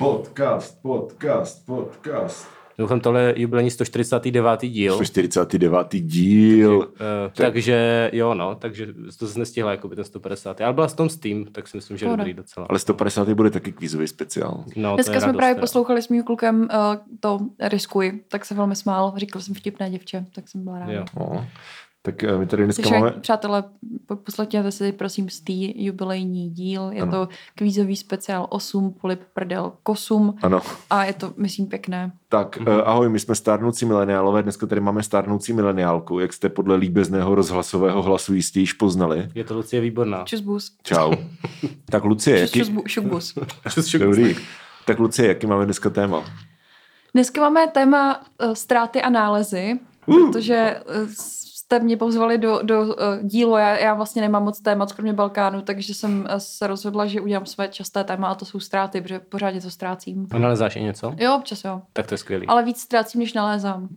Podcast, podcast, podcast. Mimochodem tohle je jubilejní 149. díl. 149. díl. Uh, takže jo, no, takže to se nestihla jako by ten 150. Ale byla s tom s tím, tak si myslím, že je dobrý docela. Ale 150. bude taky kvízový speciál. No, to Dneska jsme radost, právě teda. poslouchali s mým klukem uh, to Riskuj, tak se velmi smál. Říkal jsem vtipné děvče, tak jsem byla ráda. Jo. No. Tak eh, my tady dneska Takže máme... přátelé, po- poslechněte si prosím z tý jubilejní díl. Je Ano. to kvízový speciál 8, polip, prdel, kosum Ano. a je to, myslím, pěkné. Tak Mhm. mm-hmm. ahoj, my jsme stárnoucí mileniálové, dneska tady máme stárnoucí mileniálku, jak jste podle líbezného rozhlasového hlasu jistě již poznali. Je to Lucie výborná. Čus bus. Čau. tak Lucie, Čus, jaký... čus, bu- šuk bus. Dobrý. Tak Lucie, jaký máme dneska téma? Dneska máme téma uh, ztráty a nálezy, uh. protože uh, jste mě pozvali do, do uh, dílu. Já, já vlastně nemám moc témat, kromě Balkánu, takže jsem uh, se rozhodla, že udělám své časté téma a to jsou ztráty, protože pořád to ztrácím. A nalezáš i něco? Jo, občas jo. Tak to je skvělý. Ale víc ztrácím, než nalézám.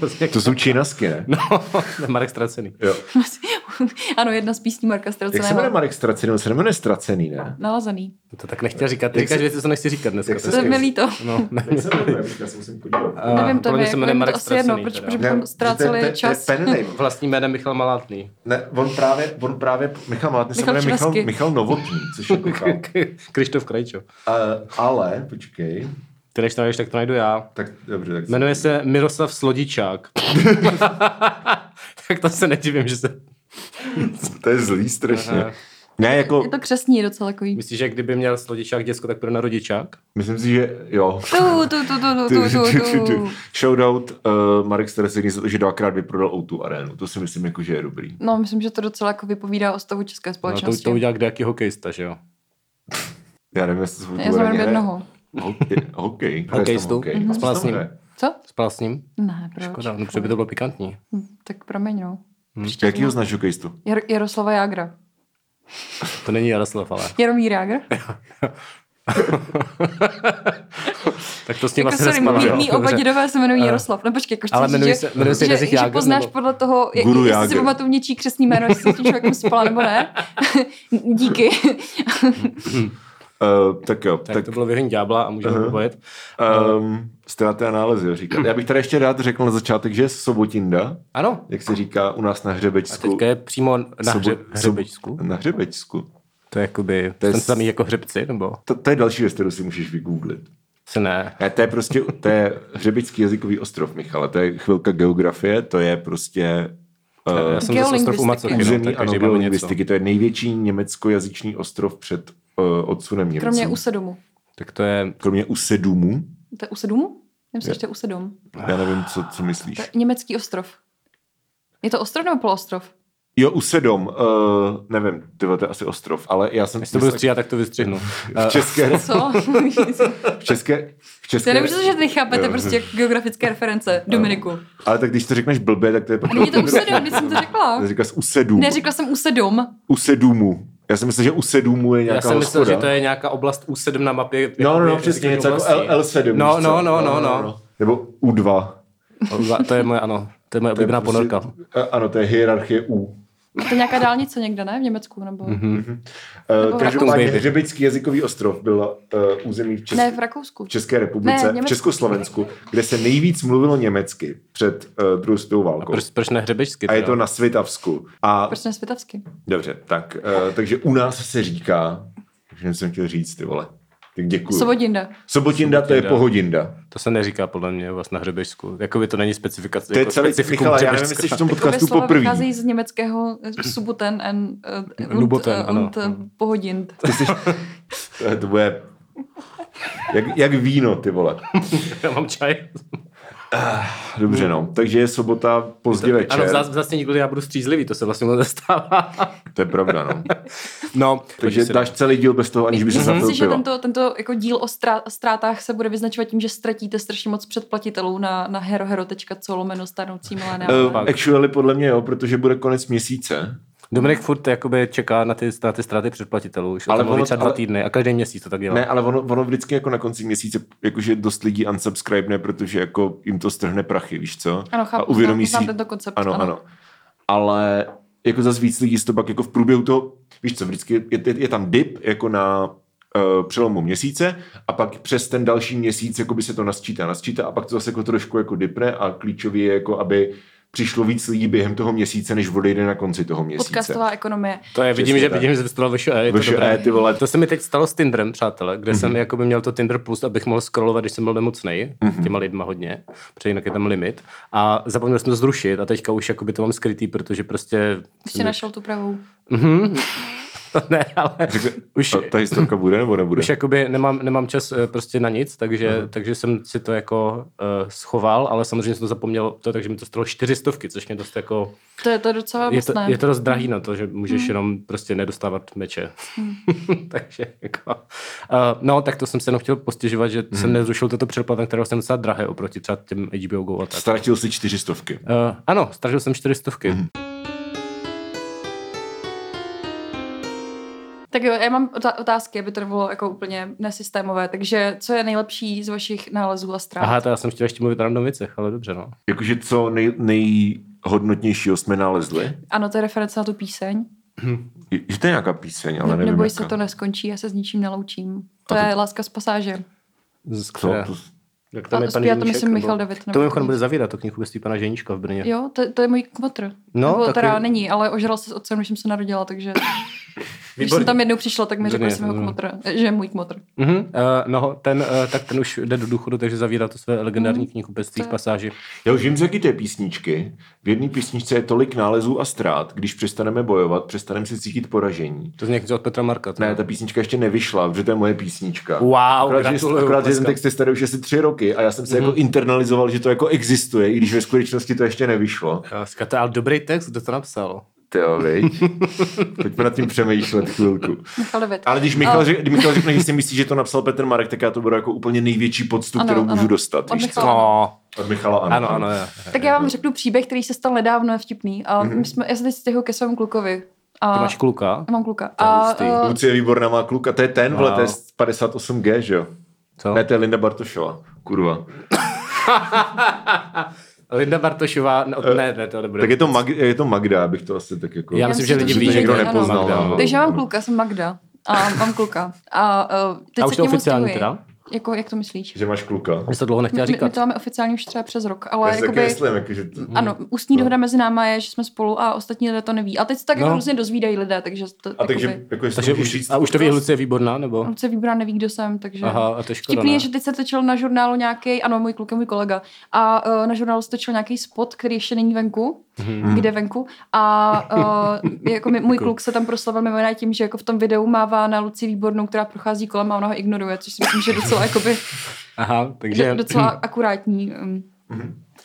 to, To jsou činasky, ne? no, Marek Stracený. Jo. ano, jedna z písní Marka Jak se jmenuje. Marek Stracený? On se jmenuje Stracený, ne? Nalazený. To tak nechtěl říkat. Říkáš věci, co nechci říkat dneska. jak se- To je mi líto. No, ne. Jak se jmenuje? Já se musím podívat. A Nevím, to je, to asi jedno, Stracený. proč, bychom ztráceli to je- čas. Vlastní jménem Michal Malátný. Ne, on právě, on právě, Michal Malátný se Michal jmenuje Michal. Michal Novotný, což je. Krištof Krajčo. Uh, ale, počkej, Ty než to najdeš, tak to najdu já. tak dobře, tak Jmenuje se Miroslav Slodičák. tak to se nedivím, že se... to je zlý strašně. Aha. Ne, jako, Je to křesní docela takový. Myslíš, že kdyby měl Slodičák děcko, tak bude na rodičák? myslím si, že jo. Tu, tu, tu, tu, tu, tu, tu, tu. Shoutout uh, Marek Stracený za to, že dvakrát vyprodal O2 arénu. To si myslím, jako, že je dobrý. No, myslím, že to docela jako vypovídá o stavu české No, to, společnosti. to udělal kdejaký hokejista, že jo? Já nevím, jestli to Já znám jednoho. Hokej. Hokej. Hokejistu. Hokej. Mhm. Spal s ním. Co? Spal s ním? Ne, proč? Škoda, no by to bylo pikantní. Hm, Tak promiň, no. Jakýho znáš hokejistu? Jar- Jaroslava Jágra. To není Jaroslav, ale. Jaromír Jágr? tak to s ním Jako asi sorry, mý, mý oba dědové se jmenují Eh. Jaroslav. No počkej, jako chci Ale že, se- jmenují se že, že Jágr, poznáš nebo- podle toho, jak, Guru jestli si Jágr. pamatuju něčí křesný jméno, jestli s tím člověkem spala nebo ne. Díky. Uh, tak jo, Tak, tak, to bylo věření ďábla a můžeme Aha. pojet. um, ztráty a nálezy, jo, říkat. Já bych tady ještě rád řekl na začátek, že je Sobotinda, Ano. jak se říká u nás na A Hřebečsku. teďka je přímo na Sobo- hře, sob- hřebečsku. Na Hřebečsku. To je jakoby To je ten samý jako hřebci, nebo? To, to je další věc, kterou si můžeš vygooglit. Se ne. Ne, to je prostě, to je hřebický jazykový ostrov, Michale, to je chvilka geografie, to je prostě uh, Já jsem ze ostrov u Macochy, no, a lingvistiky, to je největší německojazyčný ostrov před odsunem Němců. Kromě Usedomu. Tak to je, Kromě Usedumu, To je Usedomu? Já myslím, že to je Usedom. já nevím, co, co myslíš. To je německý ostrov. Je to ostrov nebo poloostrov? Jo, Usedom, uh, nevím, ty vole, to je asi ostrov, ale já jsem jestli to budu stříhat, tak to vystřihnu. v České, Co? v České, v České, Já nemůžu, že nechápete Jo. prostě geografické reference. Dominiku. ale tak když to řekneš blbě, tak to je A není to Usedom, když jsem to řekla. Říkáš Usedum. Neřekla jsem Usedom. Usedumu. Já jsem myslel, že Usedumu je Já nějaká jsem myslel, hospoda. že to je nějaká oblast U7 na mapě. No, no, no, přesně, něco jako. L, L7. No, no, no, no, no. Nebo U2. To je moje, ano, to je moje oblíbená prostě- ponorka. Ano, to je hierarchie U. A to je nějaká dálnice někde, ne? V Německu nebo... Mhm. Uh, každopádně. Hřebický jazykový ostrov byl uh, území v, Česk... Ne, v Rakousku. v České republice, Ne, v v. Československu, kde se nejvíc mluvilo německy před uh, druhou světovou válkou. Proč, proč ne hřebečsky? A je to na Svitavsku. A Proč ne Světavsky? dobře, tak, uh, takže u nás se říká, že jsem chtěl říct, ty vole. Tak děkuju. Sobodinda. Sobotinda, to je Sobotinda. pohodinda. To se neříká podle mě vlastně na hřebečsku. Jakoby to není specifikace. To je jako celý, specifikum Michale, já nevím, jestli jsi v tom Jakoby podcastu slova poprvé. vycházejí z německého eh, subuten and, uh, Luboten, und, ano. und uh, pohodind. To- To bude jak, jak víno, ty vole. Já mám čaj. Dobře, no. Takže je sobota pozdě večer. Ano, zas- vlastně nikdy já budu střízlivý, to se vlastně nestává. To je pravda, no. No, Takže dáš celý díl bez toho, aniž by se Myslím zapil si, že tento, tento jako díl o strá- ztrátách se bude vyznačovat tím, že ztratíte strašně moc předplatitelů na, na herohero.co lomeno starnoucí milénia. Uh, actually podle mě jo, protože bude konec měsíce. Dominik furt jakoby čeká na ty, na ty ztráty předplatitelů. Už Ale ono- třeba dva ale- týdny a každý měsíc to tak dělá. Ne, ale ono, ono vždycky jako na konci měsíce, jakože dost lidí unsubscribe, protože jako jim to strhne prachy, víš co? Ano, chápu, a uvědomí znám si... tento koncept, Ano, ano. ano. Ale jako zase víc lidí to pak jako v průběhu toho, víš co, vždycky je, je, je tam dip jako na uh, přelomu měsíce a pak přes ten další měsíc jakoby se to nasčítá, nasčítá a pak to zase jako trošku jako dipne a klíčový je jako, aby přišlo víc lidí během toho měsíce, než odejde na konci toho měsíce. Podcastová ekonomie. To je, vidím, Přesně že tak. vidím, že VŠE, je to VŠE, dobré. ty vole. To se mi teď stalo s Tinderem, přátelé, kde Mhm. jsem jakoby měl to Tinder Plus, abych mohl scrollovat, když jsem byl nemocnej, Mhm. s těma lidma hodně, protože jinak je tam limit. A zapomněl jsem to zrušit a teďka už jakoby to mám skrytý, protože prostě... Jsi našel tu pravou. Mhm. To ne, ale už, A ta historka bude nebo nebude? už jakoby nemám, nemám čas eh, prostě na nic, takže, takže jsem si to jako uh, schoval, ale samozřejmě jsem to zapomněl, to, takže mi to stalo čtyřistovky, což mě dost jako... To je, to docela Je to, je to dost drahý na to, že můžeš jenom prostě nedostávat meče. Takže jako... Uh, no, tak to jsem se jenom chtěl postěžovat, že jsem nezrušil toto předplatné, které jsem docela drahé oproti třeba těm HBO Go a tak. Ztratil si čtyřistovky. Uh, ano, stražil jsem čtyřistovky. Mm-hmm. Tak jo, já mám otá- otázky, aby to nebylo jako úplně nesystémové. Takže co je nejlepší z vašich nálezů a ztrát? Aha, to já jsem chtěl ještě mluvit o věcech, ale dobře, no. Jakože co nej, nejhodnotnějšího jsme nalezli? Ano, to je reference na tu píseň. Je, že to je nějaká píseň, ale Ne, nevím neboj jaká. se, to neskončí, já se s ničím neloučím. To, A to- je Láska z pasáže. Z které? To, Jak A tam je pan zpívá to, myslím, nebo- Michal David, nebo To mimochodem bude zavírat, to knihkupectví pana Ženíška v Brně. Jo, to, to je můj kmotr. No, Nebo taky- teda není, ale ožral se s otcem, když jsem se narodila, takže když jsem tam jednou přišla, tak mi řekl, že jeho no. kmotr, že je můj kmotr. Mhm, uh, no, ten, uh, tak ten už jde do důchodu, takže zavírá to své legendární knihkupectví To v je- pasáži. Já už vím, z jaký té písničky. V jedné písničce je tolik nálezů a ztrát. Když přestaneme bojovat, přestaneme si cítit poražení. To z něco od Petra Marka. to Ne, ta písnička ještě nevyšla, protože to je moje písnička. Wow, akorát, že, akorát, že ten text je starý už asi tři roky a já jsem se jako internalizoval, že to jako existuje, i když ve skutečnosti to ještě nevyšlo. Láska, to je ale dobrý text, kdo to napsal? Ty jo, viď? Pojďme nad tím přemýšlet chvilku. Ale když Michal, A- řek, když Michal řekne, že si myslí, že to napsal Petr Marek, tak já to budu jako úplně největší poctu, Ano, kterou můžu ano. dostat. Od Víš? Michala. No, Od Michala ano. ano, ano, jo. Tak já vám řeknu příběh, který se stal nedávno, je vtipný. A Mhm. my jsme, já se teď ke svému klukovi. A Ty máš kluka? Já mám kluka. To je A, hustý. uh, Lucie Výborná má kluka, to je ten, vole, Wow. to je z 58G, že jo? Co? Ne, to je Linda Bartošová, kurva. Linda Bartošová, no, ne, ne, to nebude. Tak je to, Mag, je to Magda, abych to asi tak jako... Já myslím, že lidi ví, že někdo nepoznal, no. Takže já mám kluka, jsem Magda. A mám kluka. A uh, teď A se už to oficiální teda? Jako, jak to myslíš? Že máš kluka. My to dlouho nechtěla My, my, říkat. to máme oficiálně už třeba přes rok, ale jakoby, myslím, jako, že to... ano, ústní No. dohoda mezi náma je, že jsme spolu a ostatní lidé to neví. A teď se tak No. různě dozvídají lidé, takže to, A takže, jakoby, jako, Takže už, říct, a už to ví? Lucie Výborná, nebo? Luce Výbora neví, kdo jsem, takže... Aha, a to je škoda, Vtipný ne? je, že teď se točil na žurnálu nějaký, ano, můj kluk je můj kolega, a uh, na žurnálu se točil nějaký spot, který ještě není venku, mm. kde venku. A uh, jako mi, můj kluk se tam proslavil mimo jiné tím, že jako v tom videu mává na Luci Výbornou, která prochází kolem a ona ho ignoruje, což si myslím, že je docela, jakoby, Aha, takže... do, docela akurátní. Um.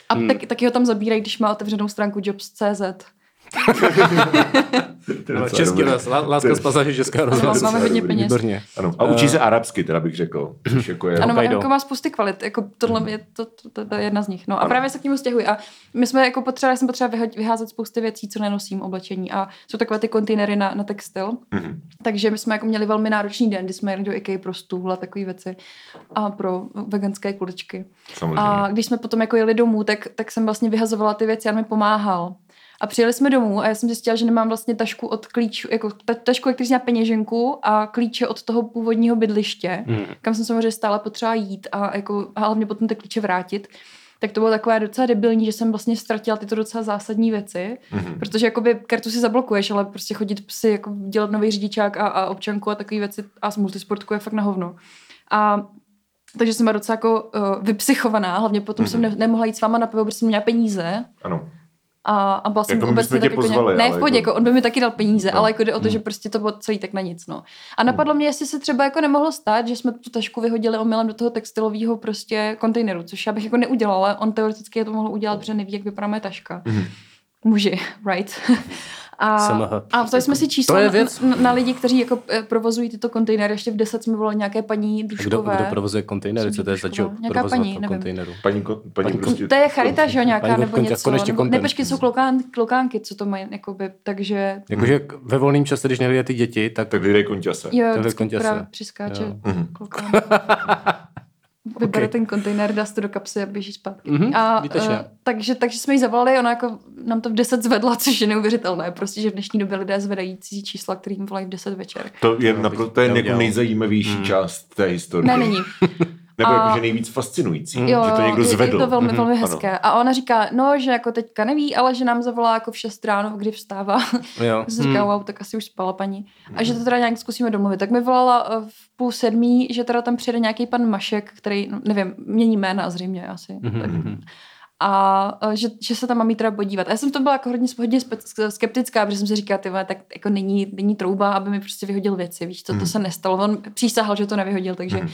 A Hmm. tak, taky ho tam zabírají, když má otevřenou stránku jobs.cz. No, Český dobrý. roz, lá- láska z pasáže Českého rozhlasu. máme hodně peněz. Výborně. Ano. A učí se arabsky, teda bych řekl. Jako je... Ano, jako má spousty kvalit, jako tohle je, to, to, to, to je jedna z nich. No a Ano. právě se k němu stěhuji a my jsme jako potřebovali, jsem potřeba vyházet spousty věcí, co nenosím oblečení a jsou takové ty kontejnery na, na textil. Mhm. Takže my jsme jako měli velmi náročný den, kdy jsme jeli do IKEA pro stůl a takové věci a pro veganské kuličky. Samozřejmě. A když jsme potom jako jeli domů, tak, tak jsem vlastně vyhazovala ty věci a on mi pomáhal. A přijeli jsme domů a já jsem zjistila, že nemám vlastně tašku od klíčů, jako ta, tašku, jak měla peněženku a klíče od toho původního bydliště, Hmm. kam jsem samozřejmě stále potřeba jít a, jako, a hlavně potom ty klíče vrátit. Tak to bylo takové docela debilní, že jsem vlastně ztratila tyto docela zásadní věci, Mhm. protože jakoby kartu si zablokuješ, ale prostě chodit si jako dělat nový řidičák a, a občanku a takové věci a z multisportku je fakt na hovno. A takže jsem byla docela jako uh, vypsychovaná, hlavně potom mm-hmm. jsem ne, nemohla jít s váma na pivo, protože jsem měla peníze Ano. A, a byla jsem Jako bychom tě tak jako pozvali, nějak, ne v pohodě, jako- jako, on by mi taky dal peníze, No. ale jako jde o to, Hmm. že prostě to bylo celý tak na nic, no. A napadlo mě, jestli se třeba jako nemohlo stát, že jsme tu tašku vyhodili omylem do toho textilového prostě kontejneru, což já bych jako neudělala, on teoreticky je to mohl udělat, protože neví, jak vypadá moje taška. Mhm. Muži, right? A, SMH. a vzali jsme si číslo To je na, věc. na, na, lidi, kteří jako eh, provozují tyto kontejnery. Ještě v 10 jsme volali nějaké paní Kdo, Duškové. kdo provozuje kontejnery? Co to je za job? Nějaká paní, nevím. kontejneru. Paní, paní, Paní- prostě... To je charita, že jo, nějaká, Paní nebo konte- něco. konečně Nebo, ne, počkej, jsou klokán, klokánky, co to mají, jakoby, takže... Jakože ve volném čase, když nevidí ty děti, tak Tak lidé konťase. Jo, vždycky konťase. právě přiskáče Jo. Mhm. klokán. Vybere takhle ten kontejner, dá to do kapsy a běží zpátky. Mhm, a, výtečně. uh, takže, takže jsme jí zavolali, ona jako nám to v 10 zvedla, což je neuvěřitelné. Prostě, že v dnešní době lidé zvedají cizí čísla, kterým volají v 10 večer. To je, No, bych to je jako nejzajímavější Hmm. část té historie. Ne, není. Nebo A- jakože nejvíc fascinující, Jo, že to někdo je, zvedl. je to velmi, Mhm, velmi ano. hezké. A ona říká, no, že jako teďka neví, ale že nám zavolá jako v 6 ráno, kdy vstává. Jo. Jsem říkala, Hmm. wow, tak asi už spala paní. A že to teda nějak zkusíme domluvit. Tak mi volala eh, v půl sedmí, že teda tam přijede nějaký pan Mašek, který, no, nevím, mění jména zřejmě asi. Mhm, Tak. mhm. A eh, že, že, se tam mám jít teda podívat. A já jsem to byla jako hodně, hodně skeptická, protože jsem si říkala, ty vole, tak jako není, není trouba, aby mi prostě vyhodil věci, víš, co, to Mhm. se nestalo. On přísahal, že to nevyhodil, takže... Mhm.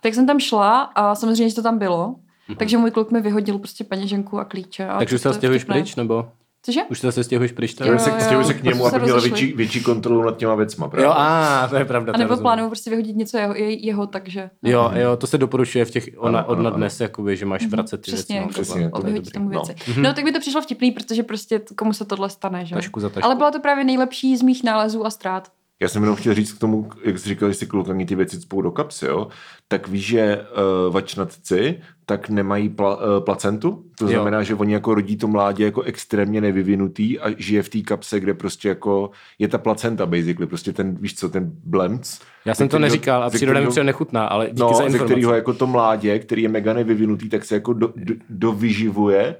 Tak jsem tam šla a samozřejmě, že to tam bylo. Takže můj kluk mi vyhodil prostě peněženku a klíče. A Takže už to se je stěhuješ pryč, nebo? Cože? Už se stěhuješ pryč? Jo, teda? Stěhuji se, stěhuji se k němu, aby rozešli. větší, větší kontrolu nad těma věcma. Právě. Jo, a to je pravda. A nebo plánuju prostě vyhodit něco jeho, je- jeho takže... Jo, jo, to se doporučuje v těch ona, od na dnes, jakoby, že máš vracet ty Přesně, věci. no, přesně, tohle je Odhodit dobrý. tomu No. věci. No. no, tak mi to přišlo vtipný, protože prostě komu se tohle stane, že? jo? Tašku za tašku. Ale byla to právě nejlepší z mých nálezů a ztrát. Já jsem jenom chtěl říct k tomu, jak jsi říkal, že si klukani ty věci cpou do kapsy, jo? tak víš, že uh, vačnatci tak nemají pla, uh, placentu, to Jo. znamená, že oni jako rodí to mládě jako extrémně nevyvinutý a žije v té kapse, kde prostě jako je ta placenta basically, prostě ten, víš co, ten blemc. Já jsem ze to kterýho- neříkal a ze příroda mi přijde nechutná, ale díky No, za ze informaci. kterého jako to mládě, který je mega nevyvinutý, tak se jako do, do, dovyživuje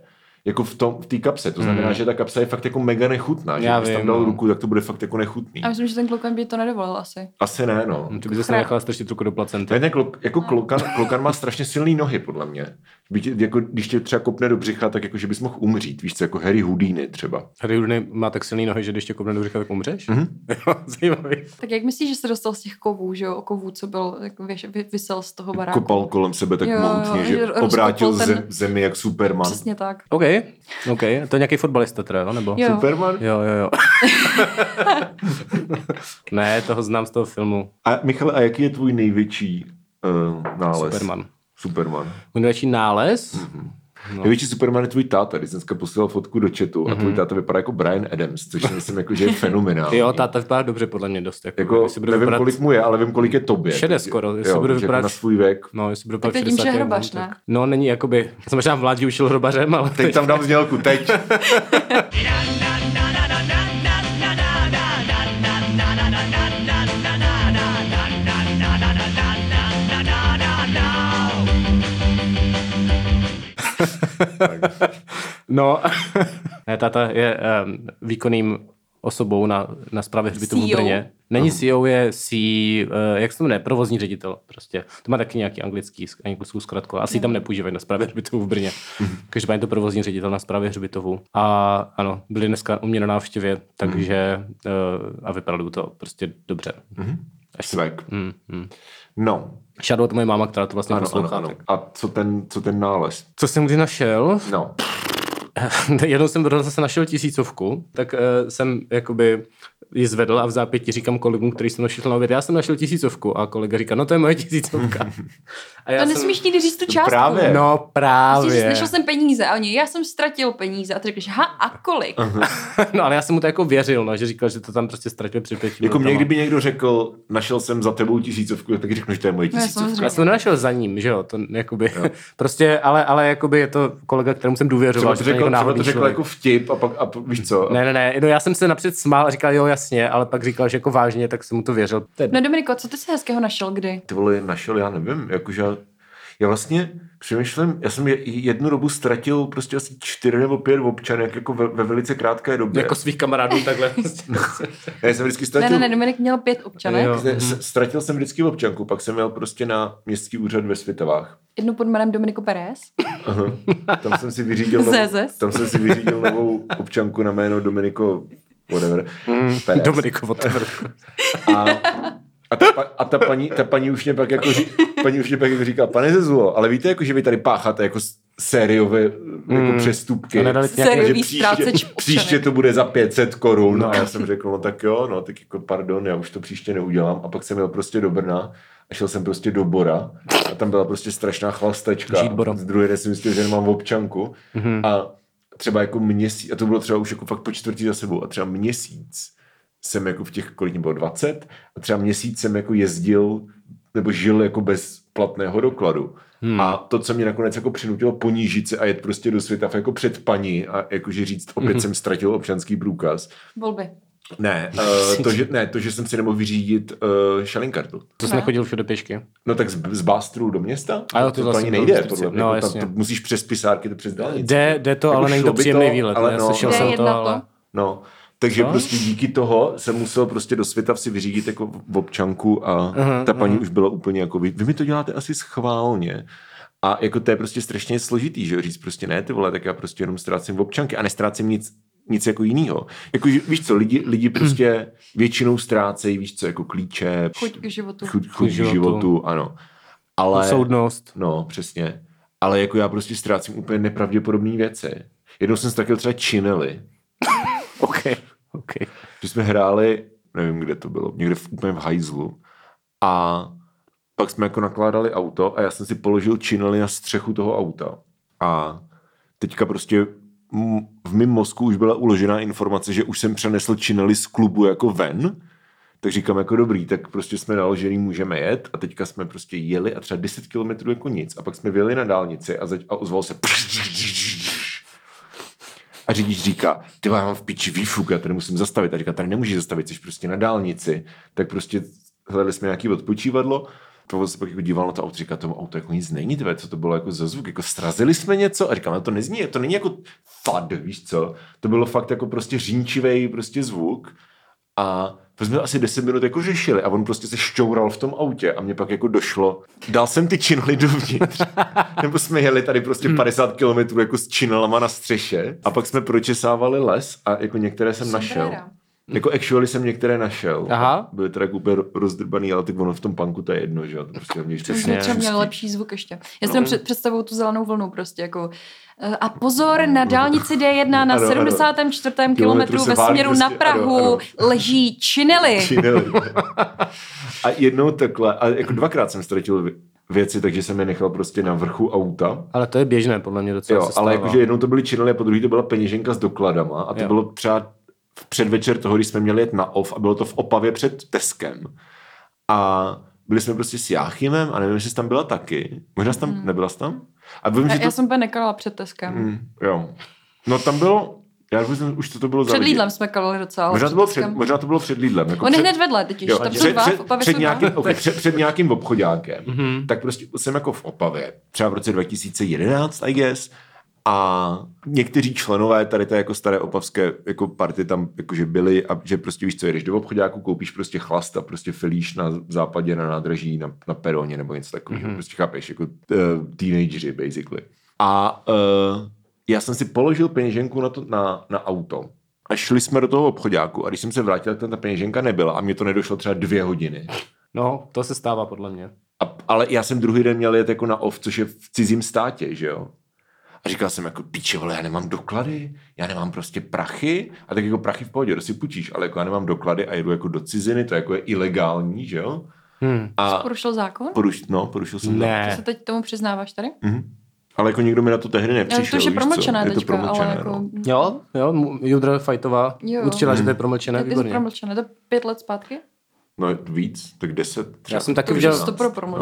jako v tom v té kapse. To znamená, Mm. že ta kapsa je fakt jako mega nechutná. Že Já když tam dal no. ruku, tak to bude fakt jako nechutný. A myslím, že ten kluk by to nedovolil asi. Asi ne, no. Hm, Ty bys zase nechala strčit ruku do placenty. Ne, ne, klok, jako klokan, klokan má strašně silné nohy, podle mě. Byť, jako, když tě třeba kopne do břicha, tak jako, že bys mohl umřít. Víš co, jako Harry Houdini třeba. Harry Houdini má tak silný nohy, že když tě kopne do břicha, tak umřeš? Mhm. Jo, zajímavý. Tak jak myslíš, že se dostal z těch kovů, že jo, o kovů, co byl, jako věš, vy, vysel z toho baráku? Kopal kolem sebe tak Jo, jo, mohutně, že že obrátil ten- zem, zemi jak Superman. Přesně tak. OK, OK. To je nějaký fotbalista teda, jo? nebo? Jo. Superman? Jo, jo, jo. ne, toho znám z toho filmu. A Michale, a jaký je tvůj největší uh, nález? Superman. Superman. Můj největší nález? No. Největší Superman je tvůj táta, když jsem dneska posílal fotku do chatu a tvůj táta vypadá jako Brian Adams, což si myslím, jako, že je fenomenální. Jo, táta vypadá dobře podle mě dost. Jako, Jako, nevím, vypadat... kolik mu je, ale vím, kolik je tobě. Takže- skoro, jestli jo, bude vypadat- Na svůj věk. No, jestli bude Tak vypadat teď že 60, hrobař, tak- ne? No, není jakoby, jsem možná v mládí učil hrobařem, ale Teď tam dám znělku, teď. No, ne, táta je um, výkonným osobou na, na správě hřbitovu v CEO. Brně. Není CEO, je C, uh, jak se to jmenuje, provozní ředitel prostě. To má taky nějaký anglický, anglickou zkratku. Asi ji tam nepoužívají na správě hřbitovu v Brně. Každopádně to provozní ředitel na správě hřbitovu. A ano, byli dneska u mě na návštěvě, takže uh, a vypadalo to prostě dobře. Svek. Mm, mm. No, Shoutout moje máma, která to vlastně ano, ano, poslouchá. ano. tak. A co ten, co ten nález? Co jsem kdy našel? No, Jednou jsem zase našel tisícovku, tak uh, jsem jakoby ji zvedl a v zápěti říkám kolegům, který jsem našel na oběd, já jsem našel tisícovku a kolega říká, no to je moje tisícovka. A já To jsem- nesmíš nikdy říct tu částku. právě. No Myslíš, právě. našel jsem peníze a oni, já jsem ztratil peníze a ty řekneš, ha a kolik? no ale já jsem mu to jako věřil, no, že říkal, že to tam prostě ztratil při pěti jako mě, kdyby někdo řekl, našel jsem za tebou tisícovku, tak řeknu, že to je moje No, tisícovka. samozřejmě. Já jsem to nenašel za ním, že jo, to jakoby, prostě, ale, ale jakoby je to kolega, kterému jsem důvěřoval, Třeba to že to je řekl, jako třeba to řekl jako vtip a pak, a víš co? Ne, ne, ne, no já jsem se napřed smál a říkal, jo, jasně, ale pak říkal, že jako vážně, tak jsem mu to věřil. Je No Dominiko, co ty si hezkého našel kdy? Ty vole, našel, já nevím, jakože já, vlastně přemýšlém, já jsem je- jednu dobu ztratil prostě asi čtyři nebo pět občanek jako ve, ve velice krátké době. jako svých kamarádů takhle. já jsem vždycky Ne, ztratil, ne, ne, Dominik měl pět občanek. Jo. Z- Ztratil jsem vždycky občanku, pak jsem měl prostě na městský úřad ve Světovách. Jednu pod jménem Dominiko Pérez. Aha. Tam jsem si vyřídil, novou, tam jsem si vyřídil novou občanku na jméno Dominiko whatever. Pérez. Dominiko, whatever. A, a, ta, a ta, paní, ta paní už mě pak jako, paní už mě pak jako říká, pane Zezulo, ale víte, jako, že vy tady pácháte jako sériové jako Mm. přestupky. Sériový že příště, příště to bude za 500 korun. No. A já jsem řekl, no tak jo, no tak jako pardon, já už to příště neudělám. A pak jsem jel prostě do Brna a šel jsem prostě do Bora a tam byla prostě strašná Boro. Z druhé den jsem myslel, že nemám občanku. Mhm. A třeba jako měsíc, a to bylo třeba už jako fakt po čtvrtý za sebou, a třeba měsíc jsem jako v těch, kolik bylo 20, a třeba měsíc jsem jako jezdil nebo žil jako bez platného dokladu. Hmm. A to, co mě nakonec jako přinutilo ponížit se a jet prostě do světa jako před paní a jakože říct, opět hmm. jsem ztratil občanský průkaz. Volby. Ne, uh, to, že, ne, to, že jsem si nemohl vyřídit uh, šalinkartu. To jsi nechodil všude pěšky? No tak z, z Bástru do města? A jo, to, to ani nejde, podle mě. No, jako, tam, to musíš přes pisárky, to přes dálnici. Jde, jde to, jako ale není to příjemný výlet. Ale no, slyšel no, jsem to, ale... No, takže Co? prostě díky toho jsem musel prostě do světa si vyřídit jako v občanku a uh-huh, ta paní uh-huh. už byla úplně jako, vy, vy mi to děláte asi schválně. A jako to je prostě strašně složitý, že říct prostě ne, ty vole, tak já prostě jenom ztrácím v občanky a nestrácím nic, nic jako jiného. Jako, víš co, lidi, lidi prostě většinou ztrácejí, víš co, jako klíče. Chuť k životu. Chuť, chuť k životu. životu, ano. Ale, Soudnost. No, přesně. Ale jako já prostě ztrácím úplně nepravděpodobné věci. Jednou jsem ztratil třeba činely. OK, OK. Že jsme hráli, nevím, kde to bylo, někde v, úplně v hajzlu. A pak jsme jako nakládali auto a já jsem si položil činely na střechu toho auta. A teďka prostě v mém mozku už byla uložená informace, že už jsem přenesl činely z klubu jako ven, tak říkám jako dobrý, tak prostě jsme naložený, můžeme jet a teďka jsme prostě jeli a třeba 10 kilometrů jako nic a pak jsme vyjeli na dálnici a, zač- a ozval se a řidič říká, ty mám v piči výfuk, já tady musím zastavit. A říká, tady nemůžeš zastavit, jsi prostě na dálnici. Tak prostě hledali jsme nějaký odpočívadlo to se pak jako díval na to auto, říká, tomu auto jako nic není, tvé, co to bylo jako za zvuk, jako srazili jsme něco? A říkám, no to nezní, to není jako fad, víš co, to bylo fakt jako prostě řínčivý prostě zvuk. A to jsme asi 10 minut jako řešili a on prostě se šťoural v tom autě a mě pak jako došlo, dal jsem ty činely dovnitř, nebo jsme jeli tady prostě 50 kilometrů jako s činelama na střeše a pak jsme pročesávali les a jako některé jsem našel. Jako actually jsem některé našel. Aha. Byly teda úplně rozdrbaný, ale tak ono v tom punku to je jedno, že jo. To prostě mě Přesně. Třeba měl lepší zvuk ještě. Já jsem no. před, představou tu zelenou vlnu prostě jako eh, a pozor, na dálnici D1 na ano, 74. Ano. kilometru ve směru prostě, na Prahu ano, ano. leží činely. činely. a jednou takhle, a jako dvakrát jsem ztratil věci, takže jsem je nechal prostě na vrchu auta. Ale to je běžné, podle mě docela Jo, ale jakože jednou to byly činely a po druhé to byla peněženka s dokladama a to jo. bylo třeba v předvečer toho, když jsme měli jet na off a bylo to v Opavě před Teskem. A byli jsme prostě s Jáchymem a nevím, jestli jsi tam byla taky. Možná jsi tam, hmm. nebyla jsi tam? A vím, já, že to... já jsem úplně nekalala před Teskem. Hmm, jo. No tam bylo, já už, už to, to bylo Před Lidlem jsme kalali docela. Možná to bylo před, možná to bylo před Lidlem. Jako On před, hned vedle totiž, jo, tam před, dva, před, před, před, nějakým, okay, před, před nějakým obchodákem. Mm-hmm. Tak prostě jsem jako v Opavě, třeba v roce 2011, I guess, a někteří členové tady té jako staré opavské jako party tam jakože byli a že prostě víš co, jedeš do obchodáku, koupíš prostě chlast a prostě filíš na západě na nádraží, na, na peroně nebo něco takového. Mm-hmm. Prostě chápeš, jako uh, teenageři basically. A uh, já jsem si položil peněženku na, to, na, na auto a šli jsme do toho obchodáku a když jsem se vrátil, tak ta peněženka nebyla a mě to nedošlo třeba dvě hodiny. No, to se stává podle mě. A, ale já jsem druhý den měl jet jako na off, což je v cizím státě, že jo? A říkal jsem jako, píče, vole, já nemám doklady, já nemám prostě prachy, a tak jako prachy v pohodě, to si půjčíš, ale jako já nemám doklady a jedu jako do ciziny, to jako je ilegální, že jo? Hmm. A Jsi porušil zákon? Poruš, no, porušil jsem ne. To se teď tomu přiznáváš tady? Mm-hmm. Ale jako nikdo mi na to tehdy nepřišel. Já, to je promlčené teďka, je to promlčené, ale jako... No. Jo, jo, Judra Fajtová určila, že to je hmm. promlčené, výborně. Je to promlčené, to pět let zpátky? No víc, tak deset. Já jsem taky viděl,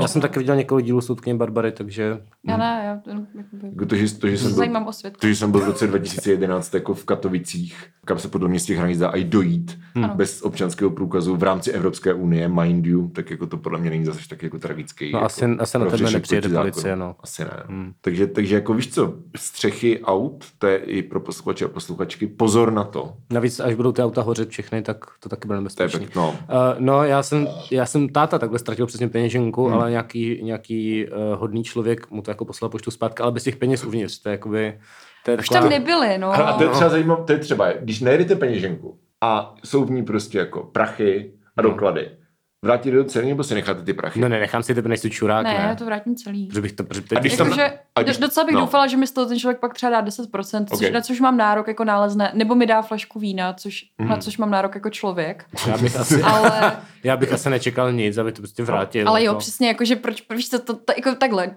já jsem taky viděl několik dílů soudkyně Barbary, takže... Já ne, já... Jako to, že, to, že jsem byl, o svět. To, že jsem byl v roce 2011 jako v Katovicích, kam se podle mě z těch hranic dá i dojít hmm. bez občanského průkazu v rámci Evropské unie, mind you, tak jako to podle mě není zase tak jako tragický. No jako asi, asi na tebe nepřijede policie, no. Asi ne. Hmm. Takže, takže jako víš co, střechy aut, to je i pro posluchače a posluchačky, pozor na to. Navíc, až budou ty auta hořet všechny, tak to taky bude nebezpečné. No. Uh, no, já jsem, já jsem táta takhle ztratil přesně peněženku, hmm. ale nějaký, nějaký uh, hodný člověk mu to jako poslal poštu zpátky, ale bez těch peněz uvnitř. To je jakoby... To je Už taková... tam nebyly, no. A to je třeba zajímavé, to je třeba, když najdete peněženku a jsou v ní prostě jako prachy a hmm. doklady, hmm vrátit do celý, nebo si necháte ty prachy? No ne, nechám si ty, než čurák, ne. Ne, to vrátím celý. Že bych to, že teď... a když tam, jako, a když, docela bych no. doufala, že mi z toho ten člověk pak třeba dá 10%, okay. což, na což mám nárok jako nálezné, nebo mi dá flašku vína, což, mm. na což mám nárok jako člověk. Já bych asi, ale... já bych asi nečekal nic, aby to prostě vrátil. Ale jo, jako. přesně, jakože proč, proč to, to, to, jako takhle,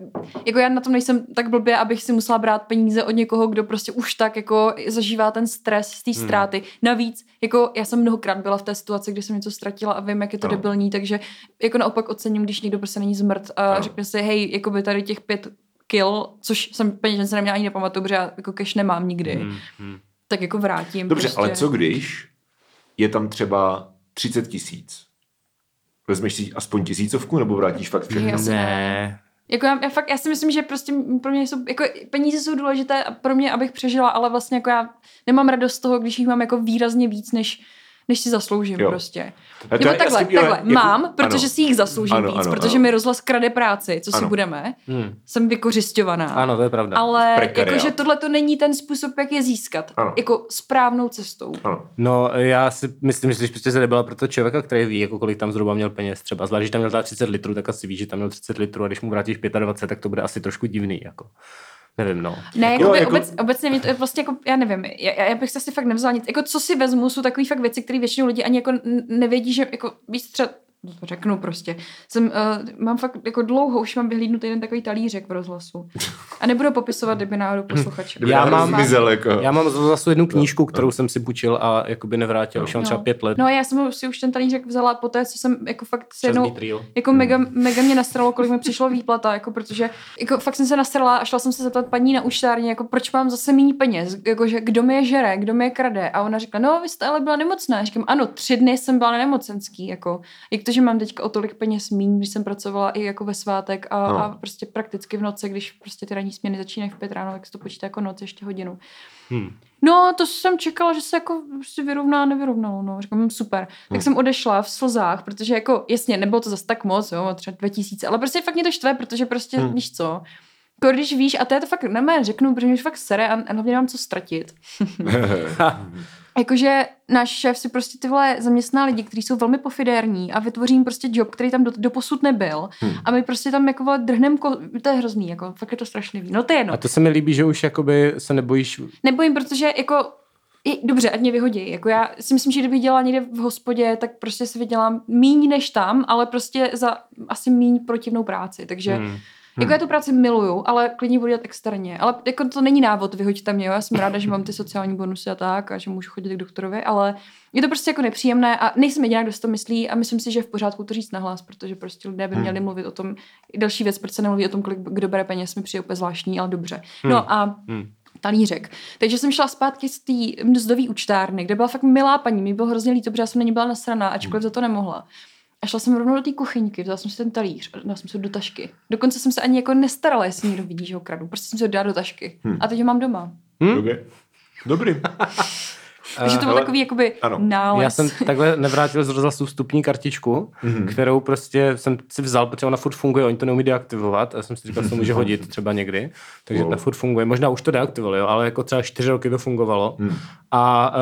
jako já na tom nejsem tak blbě, abych si musela brát peníze od někoho, kdo prostě už tak jako zažívá ten stres z té mhm. ztráty. Mm. Navíc, jako já jsem mnohokrát byla v té situaci, kdy jsem něco ztratila a vím, jak je to no. debilní, takže jako naopak ocením, když někdo prostě není zmrt a Ano. řekne si, hej, jako by tady těch pět kil, což jsem peněžence neměla ani nepamatuju, protože já jako cash nemám nikdy, Hmm, hmm. tak jako vrátím. Dobře, prostě. ale co když je tam třeba 30 tisíc? Vezmeš si aspoň tisícovku nebo vrátíš fakt všechno? Jasně. Ne. Jako já, já, fakt, já si myslím, že prostě pro mě jsou, jako peníze jsou důležité a pro mě, abych přežila, ale vlastně jako já nemám radost z toho, když jich mám jako výrazně víc, než, než si zasloužím Jo. prostě. A to Nebo já takhle, si- jo, takhle, jako- mám, protože ano. si jich zasloužím Ano, víc, ano, protože ano. mi rozhlas krade práci, co si Ano. budeme. Hmm. Jsem vykořišťovaná. Ano, to je pravda. Ale jakože tohle to není ten způsob, jak je získat. Ano. Jako správnou cestou. Ano. No, já si myslím, že když prostě se nebyla pro to člověka, který ví, jako kolik tam zhruba měl peněz. Třeba zvlášť, když tam měl třeba 30 litrů, tak asi ví, že tam měl 30 litrů a když mu vrátíš 25, tak to bude asi trošku divný. Jako. Nevím, no. Ne, jako, Jo, by, jako- Obec, obecně mě to je prostě jako, já nevím, já, já bych se asi fakt nevzala nic. Jako co si vezmu, jsou takové fakt věci, které většinou lidi ani jako nevědí, že jako víc třeba to řeknu prostě. Jsem, uh, mám fakt jako dlouho, už mám vyhlídnutý jeden takový talířek v rozhlasu. A nebudu popisovat, kdyby náhodou posluchač. Já mám- zmizel, jako. Já mám zase jednu knížku, kterou jsem si půjčil a jakoby nevrátil, už mám třeba No. pět let. No a já jsem si už ten talířek vzala po té, co jsem jako fakt s Čas jednou, jako mega, mega mě nasralo, kolik mi přišlo výplata, jako protože jako fakt jsem se nasrala a šla jsem se zeptat paní na účtárně, jako proč mám zase méně peněz, jakože kdo mi je žere, kdo mi je krade. A ona řekla, no vy jste ale byla nemocná. Říkám, ano, tři dny jsem byla na nemocenský, jako jak to, že mám teďka o tolik peněz míň, když jsem pracovala i jako ve svátek a, No. a prostě prakticky v noci, když prostě ty ranní směny začínají v pět ráno, tak se to počítá jako noc ještě hodinu. Hmm. No, to jsem čekala, že se jako si vyrovná, nevyrovnalo, no. Říkám, hm, super. Tak Hmm. jsem odešla v slzách, protože jako, jasně, nebylo to zase tak moc, jo, třeba 2000, ale prostě fakt mě to štve, protože prostě, Hmm. víš co, jako když víš, a to já to fakt nemé řeknu, protože mě fakt sere a, a hlavně nemám co ztratit. Jakože náš šéf si prostě ty vole zaměstná lidi, kteří jsou velmi pofidérní a vytvoří jim prostě job, který tam do, doposud nebyl. Hmm. A my prostě tam jako drhnem, ko- to je hrozný, jako fakt je to strašlivý. No to je jedno. A to se mi líbí, že už jakoby se nebojíš Nebojím, protože jako i, dobře, ať mě vyhodí. Jako já si myslím, že kdybych dělala někde v hospodě, tak prostě si vydělám míň než tam, ale prostě za asi míň protivnou práci. Takže Hmm. Hmm. jako já tu práci miluju, ale klidně budu dělat externě. Ale jako to není návod, vyhoďte mě. Jo? Já jsem ráda, že mám ty sociální bonusy a tak a že můžu chodit k doktorovi, ale je to prostě jako nepříjemné a nejsem jediná, kdo si to myslí a myslím si, že je v pořádku to říct nahlas, protože prostě lidé by Hmm. měli mluvit o tom. Další věc, proč se nemluví o tom, kolik kdo bere peněz, mi přijde úplně zvláštní, ale dobře. No a Hmm. talířek. Takže jsem šla zpátky z té mzdové účtárny, kde byla fakt milá paní, mi bylo hrozně líto, protože já jsem na ní byla nasraná, ačkoliv za to nemohla. A šla jsem rovnou do té kuchyňky, vzala jsem si ten talíř a dala jsem si ho do tašky. Dokonce jsem se ani jako nestarala, jestli někdo vidí, že ho kradu. Prostě jsem si ho dala do tašky. Hmm. A teď ho mám doma. Dobrý. Dobrý. Takže to byl hele, takový jakoby ano. nález. Já jsem takhle nevrátil z rozhlasu vstupní kartičku, Mhm. kterou prostě jsem si vzal, protože ona furt funguje, oni to neumí deaktivovat. A já jsem si říkal, že to může hodit třeba někdy. Takže Wow. ta furt funguje. Možná už to deaktivovali, jo, ale jako třeba čtyři roky to fungovalo. Hmm. A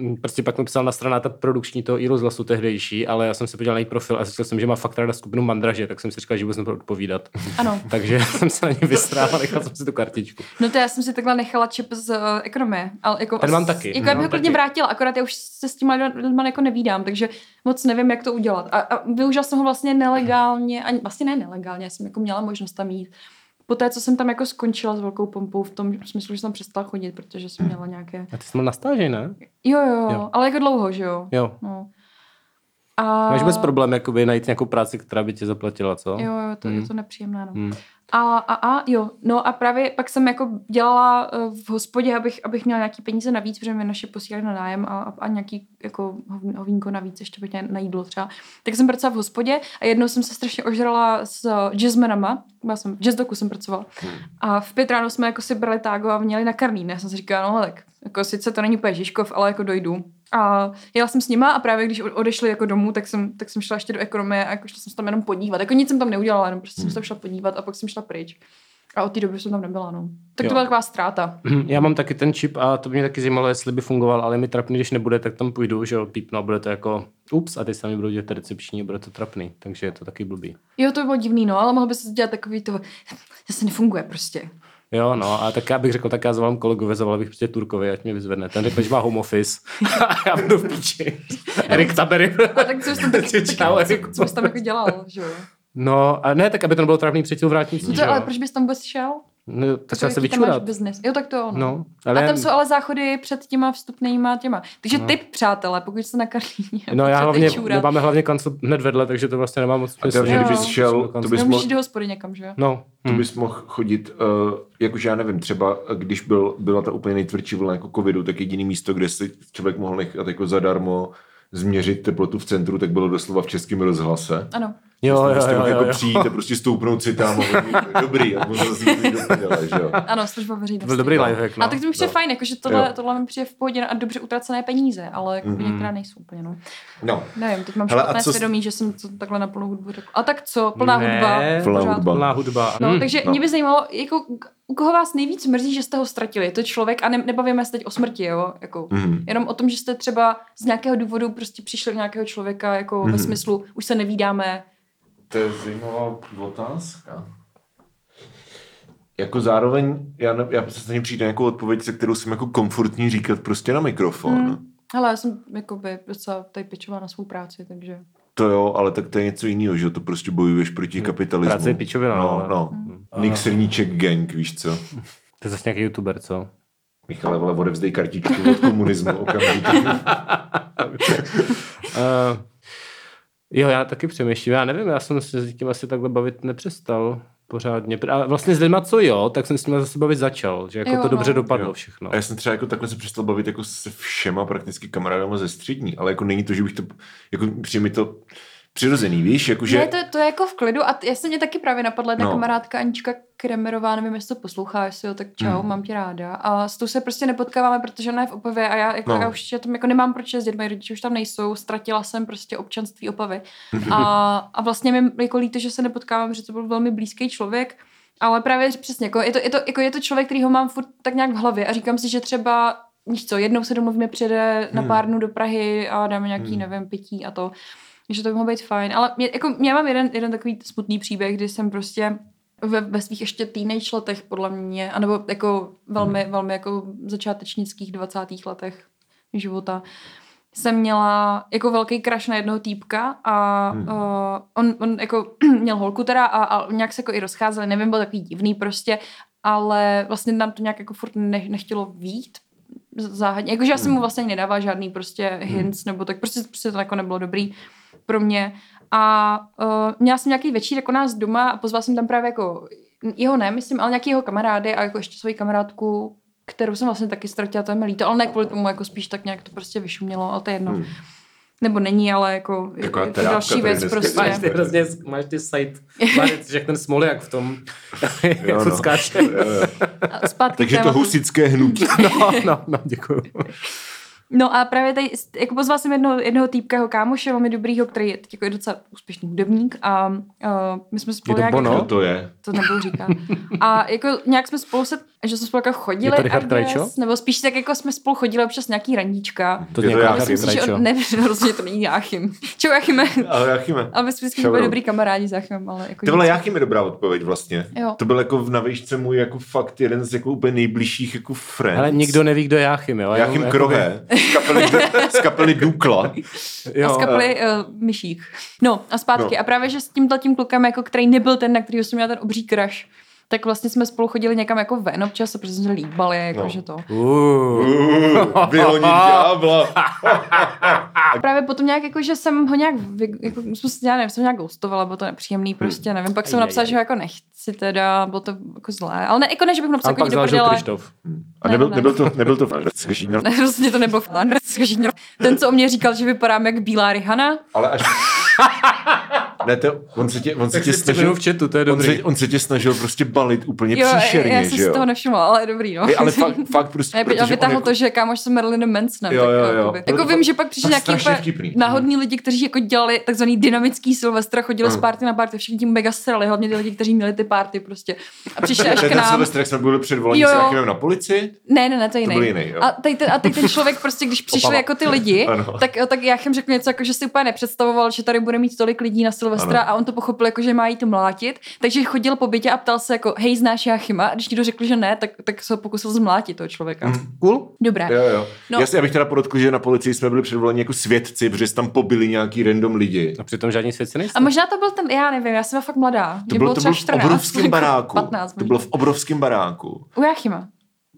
uh, prostě pak mi psala na strana ta produkční toho i rozhlasu tehdejší, ale já jsem se podíval na její profil a zjistil jsem, že má fakt ráda skupinu Mandraže, tak jsem si říkal, že vůbec nebudu odpovídat. Ano. Takže jsem se na ní vystrál a nechal jsem si tu kartičku. No to já jsem si takhle nechala čip z uh, ekonomie. Ale jako Ten mám taky. Jako já Mám bych ho klidně taky. Vrátila, akorát já už se s těma lidma jako nevídám, takže moc nevím, jak to udělat. A, a využila jsem ho vlastně nelegálně, ani vlastně ne nelegálně, já jsem jako měla možnost tam jít. Poté, co jsem tam jako skončila s velkou pompou v tom smyslu, že jsem přestala chodit, protože jsem měla nějaké... A ty jsi na stáži, ne? Jo, jo, Jo. jo. ale jako dlouho, že jo? Jo. No. A... Máš bez problém jakoby najít nějakou práci, která by tě zaplatila, co? Jo, jo, to, Hmm. je to nepříjemné, no. Hmm. A, a, a, jo, no a právě pak jsem jako dělala eh, v hospodě, abych, abych měla nějaký peníze navíc, protože mi naše posílali na nájem a, a, nějaký jako hov- hovínko navíc, ještě bych na jídlo třeba. Tak jsem pracovala v hospodě a jednou jsem se strašně ožrala s eh, jazzmenama, byla jsem, v jazzdoku jsem pracovala. A v pět ráno jsme jako si brali tágo a měli na karlín. Já jsem si říkala, no tak jako sice to není úplně Žižkov, ale jako dojdu. A jela jsem s nima a právě když odešli jako domů, tak jsem, tak jsem šla ještě do ekonomie a jako šla jsem se tam jenom podívat. Jako nic jsem tam neudělala, jenom prostě jsem se tam šla podívat a pak jsem šla pryč. A od té doby jsem tam nebyla, no. Tak Jo. to byla taková ztráta. Já mám taky ten čip a to by mě taky zajímalo, jestli by fungoval, ale mi trapný, když nebude, tak tam půjdu, že jo, pípnu a bude to jako ups a teď sami budou dělat recepční a bude to trapný, takže je to taky blbý. Jo, to by bylo divný, no, ale mohl by se dělat takový to, zase nefunguje prostě. Jo, no a tak já bych řekl, tak já zavolám kolegovi, zavolal bych prostě Turkovi, ať mě vyzvedne. Ten řekl, že má home office a já budu v píči. Erik Tabery. A tak co jsi tam, Čau, Eriku. co jsi tam jako dělal, že jo? No a ne, tak aby to nebylo trapný přijít vrátnicí, No to, ale proč bys tam vůbec šel? No, tak se vyčurat. business. Jo, tak to jo. No. No, Ale a tam jsou ale záchody před těma vstupnýma těma. Takže No. typ, přátelé, pokud jste na Karlíně. No já hlavně, my máme hlavně kancel hned vedle, takže to vlastně nemá moc A smysl. takže kdybys šel, to bys mohl do hospody někam, že jo? No, To hm. bys mohl chodit, uh, jakože já nevím, třeba když byl, byla ta úplně nejtvrdší vlna jako covidu, tak jediný místo, kde si člověk mohl nechat jako zadarmo změřit teplotu v centru, tak bylo doslova v českém rozhlase. Ano. Jo, jo, prostě jo, jo, jako jo. přijít a prostě stoupnout si tam a oni, dobrý, a možná zase prdele, že jo. Ano, služba veřejnosti. Byl dobrý lifehack, no. A tak to mi přijde No. fajn, jakože tohle, Jo. tohle mi přijde v pohodě a dobře utracené peníze, ale jako Mhm. některá nejsou úplně, no. No, Nevím, teď mám Hele, špatné co svědomí, že jsem to takhle na plnou hudbu řekla. A tak co, plná Ne, hudba. plná hudba. Plná hudba. No, Hm. takže no. mě by zajímalo, jako, u koho vás nejvíc mrzí, že jste ho ztratili? Je to člověk a ne, nebavíme se teď o smrti, jo? Jako, mhm. Jenom o tom, že jste třeba z nějakého důvodu prostě přišli nějakého člověka, jako Mhm. ve smyslu, už se nevídáme. To je zajímavá otázka. Jako zároveň, já, ne, já se stejně přijde nějakou odpověď, se kterou jsem jako komfortní říkat prostě na mikrofon. Hmm. Hele, já jsem jakoby docela tady pičová na svou práci, takže... To jo, ale tak to je něco jiného, že to prostě bojuješ proti kapitalismu. Práce je pičovina, No, ale- no. Nick Srníček gang, víš co? To je zase nějaký youtuber, co? Michale, vole, odevzdej kartičku od komunismu okamžitě. Uh, jo, já taky přemýšlím. Já nevím, já jsem se s tím asi takhle bavit nepřestal pořádně. A vlastně s lidma, co jo, tak jsem s nimi zase bavit začal, že jako Jo, to dobře no. dopadlo Jo. všechno. A já jsem třeba jako takhle se přestal bavit jako se všema prakticky kamarádama ze střední, ale jako není to, že bych to, jako přijde mi to přirozený, víš, jakože... Ne, to, to je jako v klidu a t- já jsem mě taky právě napadla jedna No. kamarádka Anička Kremerová, nevím, jestli to poslouchá, jestli jo, tak čau, hmm. mám tě ráda. A s tou se prostě nepotkáváme, protože ona je v Opavě a já, jako, No. já už já tam jako nemám proč jezdit, moji rodiče už tam nejsou, ztratila jsem prostě občanství Opavy. A, a vlastně mi jako líto, že se nepotkávám, protože to byl velmi blízký člověk, ale právě přesně, jako je, to, je, to, jako je to člověk, který ho mám furt tak nějak v hlavě a říkám si, že třeba víš co, jednou se domluvíme, přijede na Hmm. pár dnů do Prahy a dáme nějaký, Hmm. nevím, pití a to. Že to by mohlo být fajn. Ale mě, jako, já mám jeden, jeden takový smutný příběh, kdy jsem prostě ve, ve svých ještě teenage letech, podle mě, anebo jako velmi, Hmm. velmi jako začátečnických 20. letech života, jsem měla jako velký crush na jednoho týpka a Hmm. hmm. uh, on, on jako měl holku teda a, a nějak se jako i rozcházeli, nevím, byl takový divný prostě, ale vlastně nám to nějak jako furt ne, nechtělo vít záhadně. Jakože já jsem mu vlastně ani nedávala žádný prostě hints, nebo tak prostě, prostě to jako nebylo dobrý pro mě. A uh, měla jsem nějaký večírek jako nás doma a pozvala jsem tam právě jako jeho ne, myslím, ale nějaký jeho kamarády a jako ještě svoji kamarádku, kterou jsem vlastně taky ztratila, to je mi líto, ale ne kvůli tomu, jako spíš tak nějak to prostě vyšumělo, ale to je jedno. Hmm. Nebo není, ale jako je, Taková je to další věc prostě. Máš ty hrozně, máš ty site, máš jak ten Smoljak v tom, jak no. skáče. Takže to husické hnutí. No, no, no, děkuju. No a právě tady, jako pozval jsem jednoho, jednoho týpka, jeho kámoše, velmi dobrýho, který je teď jako je docela úspěšný hudebník a uh, my jsme spolu Je to nějak... Bono? Jako, to je? to nebudu říkat. A jako nějak jsme spolu se, že jsme spolu jako chodili, Je to Richard guess, nebo spíš tak jako jsme spolu chodili občas nějaký randíčka. To Je to nějaká Jáchym. On, ne, rozhodně to není Jáchym. Čau Jáchyme. Ale Jachime. Ale my jsme vždycky byli dobrý kamarádi s Jáchymem, ale jako nic. Jachim je dobrá odpověď vlastně. Jo. To byl jako v navýšce můj jako fakt jeden z jako úplně nejbližších jako friends. Ale nikdo neví, kdo je Jáchym, jo? Jachim Jenom Krohe z kapely, z kapely Dukla. A Jo, z kapely uh, Myšík. No a zpátky. No. A právě, že s tímhle tím klukem, jako, který nebyl ten, na kterýho jsem měla ten obří crush, tak vlastně jsme spolu chodili někam jako ven občas, protože jsme se líbali, jako No. že to. Uh, Uh, vyhonit ďábla. A právě potom nějak jako, že jsem ho nějak, jako, jsme, se- já nevím, jsem nějak ghostovala, bylo to nepříjemný, prostě nevím. Pak jsem napsala, že ho jako nechci teda, bylo to jako zlé. Ale ne, jako ne, že bych napsala, a jako pak jdi do záležel prdele. Krištof. A Ne, nebyl, ne. nebyl to, nebyl to. Ne, rozhodně to nebyl Flanders, ten, co o mě říkal, že vypadám jak bílá Rihana. ale až... Ne, to, on se tě, on se Tak tě si snažil, v chatu, to je on dobrý. se, on se tě snažil prostě balit úplně Jo, příšerně, já jsem si jo? toho nevšimla, ale dobrý, no. Hej, ale fakt, fakt prostě, Ne, a vytáhl on to, že kámoš se Marilynem Mansonem. Jo, tak, jo, jo. jakoby. Bylo Jako vím, že pak přišli nějaký náhodní lidi, kteří jako dělali takzvaný dynamický Silvestra, chodili Mm. z party na party, všichni tím mega srali, hlavně ty lidi, kteří měli ty party prostě. A přišli až je k ten nám. Silvestr, jak jsme byli před volením Jo, s jo. Jachimem na policii? Ne, ne, ne, to je To jiný. jo. A teď, ten, a teď ten člověk prostě, když přišli jako ty lidi, tak, tak já jim řekl něco, jako, že si úplně nepředstavoval, že tady bude mít tolik lidí na Silvestra Silvestra Ano. a on to pochopil jako, že má jí to mlátit, takže chodil po bytě a ptal se jako, hej, znáš Jáchyma? A když někdo řekl, že ne, tak, tak se pokusil zmlátit toho člověka. Mm. Cool. Dobré. Jo, jo. No. Já, si, já bych teda podotkl, že na policii jsme byli předvoleni jako svědci, protože tam pobili nějaký random lidi. A přitom žádní svědci nejsou. A možná to byl ten, já nevím, já jsem fakt mladá. To Mě bylo, to třeba bylo v 14, obrovském baráku. 15 to bylo v obrovském baráku. U Jáchyma.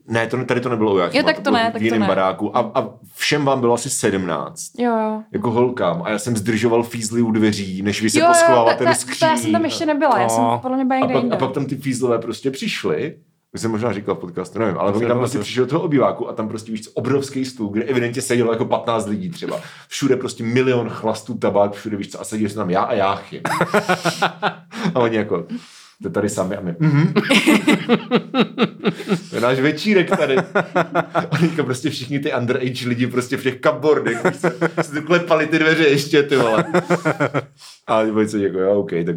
Ne, to, tady to nebylo u Jáchyma, Jo, tak to bylo ne, v tak to jiném ne. baráku. A, a všem vám bylo asi 17. Jo, jo. Jako holkám. A já jsem zdržoval fízly u dveří, než vy se Jo, jo, poschováváte ta- do ta- skříní. to já jsem tam ještě nebyla, já jsem No. podle mě byla a někde pak, a pak tam ty fízlové prostě přišli, už jsem možná říkal v podcastu, nevím, ale To oni tam prostě přišli do toho obýváku a tam prostě víš, obrovský stůl, kde evidentně sedělo jako 15 lidí třeba. Všude prostě milion chlastů tabák, všude víš co, a seděli jsme tam já a Jáchy. a oni jako, jste tady sami a my, mhm. to je náš večírek tady. A teďka prostě všichni ty underage lidi prostě v těch si tu klepali ty dveře ještě, ty vole. A oni se jako, jo, OK, tak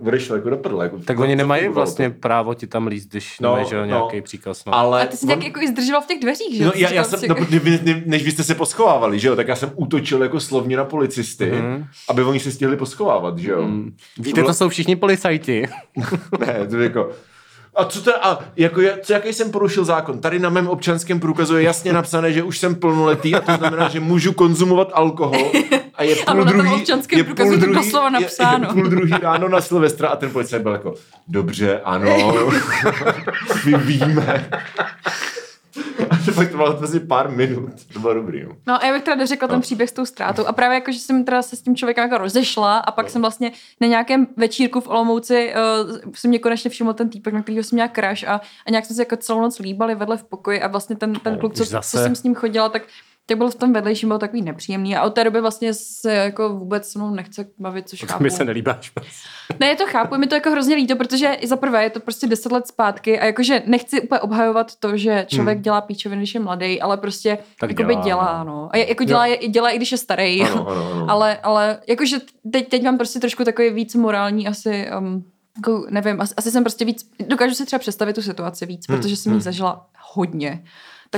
odešel jako do prdle. Jako, Tak oni nemají fungovalo to. vlastně právo ti tam líst, když No, jo, no. nějaký příkaz. No. Ale A ty jsi on- jako i zdržoval v těch dveřích, že? No, já, já jsem, no, ne- ne- než vy jste se poschovávali, že jo, tak já jsem útočil jako slovně na policisty, Mhm. aby oni se stihli poschovávat, že jo. Mm. Víte, to jsou všichni policajti. Ne, to je jako... A co to, a jako, je- co, jaký jsem porušil zákon? Tady na mém občanském průkazu je jasně napsané, že už jsem plnoletý a to znamená, že můžu konzumovat alkohol a je půl Ano, na tom druhý, občanském je průkazu půl to druhý, je, napsáno. je půl druhý ráno na Silvestra a ten policajt byl jako, dobře, ano, my víme. A to fakt to bylo asi pár minut, to bylo dobrý. No. No a já bych teda dořekla ten příběh s tou ztrátou. A právě jako, že jsem teda se s tím člověkem jako rozešla a pak jsem vlastně na nějakém večírku v Olomouci uh, jsem mě konečně všiml ten týpek, na kterýho jsem měla crush a, a nějak jsme se jako celou noc líbali vedle v pokoji a vlastně ten, ten No, kluk, co, zase. co jsem s ním chodila, tak tak byl v tom vedlejším, byl takový nepříjemný a od té doby vlastně se jako vůbec se mnou nechce bavit, což To chápu. mi se nelíbáš. Ne, je to chápu, mi to jako hrozně líto, protože za prvé je to prostě deset let zpátky a jakože nechci úplně obhajovat to, že člověk hmm. dělá píčoviny, když je mladý, ale prostě Tak jakoby dělá, dělá, no. no. A jako dělá, je, dělá i když je starý. Ano, ano, ano. ale, ale jakože teď, teď mám prostě trošku takový víc morální asi, um, jako, nevím, asi, asi jsem prostě víc, dokážu si třeba představit tu situaci víc, Hmm, protože jsem ji zažila hodně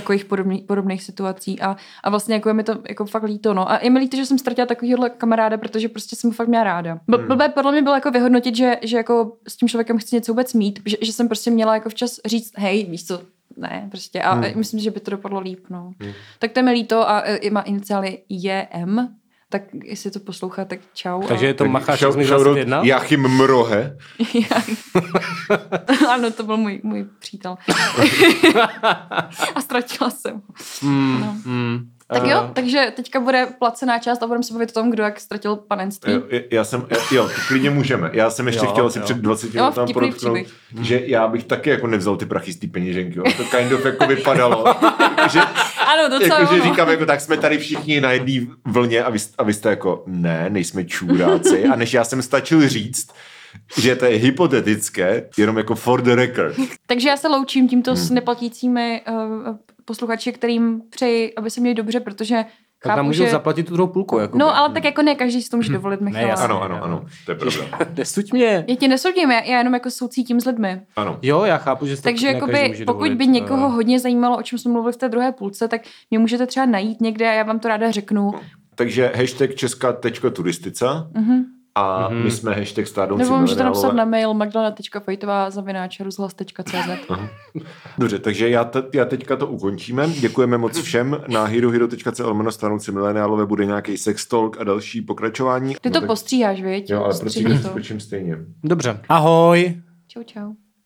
takových podobných, podobných situací a, a vlastně jako je mi to jako fakt líto, no. A je mi líto, že jsem ztratila takovýhle kamaráda, protože prostě jsem ho fakt měla ráda. Bl- Hmm. Blbé podle mě bylo jako vyhodnotit, že, že jako s tím člověkem chci něco vůbec mít, že, že jsem prostě měla jako včas říct, hej, víš co, ne, prostě. A Hmm. myslím, že by to dopadlo líp, no. Tak to je mi líto a e, má iniciály JM, tak jestli to poslouchá, tak čau. Takže je to Tak macháš shout- z Mix shoutout 21? Jachim Mrohe. ano, to byl můj, můj přítel. a ztratila jsem ho. Mm, No. mm. Tak Eh, jo, takže teďka bude placená část a budeme se bavit o tom, kdo jak ztratil panenství. Jo, já jsem, jo, to klidně můžeme. Já jsem ještě Jo, chtěl asi jo. před 20 Jo, minutami vtipný podotknout, že já bych taky jako nevzal ty prachy z té peněženky. Jo. To kind of jako vypadalo. že, Ano, docela jako, že říkám, jako tak jsme tady všichni na jedné vlně a vy, a vy jste jako, ne, nejsme čůráci. A než já jsem stačil říct, že to je hypotetické, jenom jako for the record. Takže já se loučím tímto Hmm. s neplatícími uh, posluchači, kterým přeji, aby se měli dobře, protože Tak chápu, můžou že... zaplatit tu druhou půlku. Jako No, ale tak jako ne každý si to může dovolit, Michal. jasně. Ano, ano, ano, to je pravda. Nesuď mě. Já tě nesoudím, já, já jenom jako soucítím s lidmi. Ano. Jo, já chápu, že to Takže ne každý jakoby, může pokud dovolit, by někoho eh, hodně zajímalo, o čem jsme mluvili v té druhé půlce, tak mě můžete třeba najít někde a já vám to ráda řeknu. Takže hashtag česká.turistica Mhm. A my jsme hashtag stárnoucí Nebo můžete napsat na mail magdalena.fejtová zavináč rozhlas.cz Dobře, takže já, te, já teďka to ukončíme. Děkujeme moc všem. Na herohero.co lomeno stanouci mileniálové bude nějaký sex talk a další pokračování. Ty No to tak- postříháš, viď? Jo, ale prostě Stříhni to. skočím stejně. Dobře. Ahoj. Čau, čau.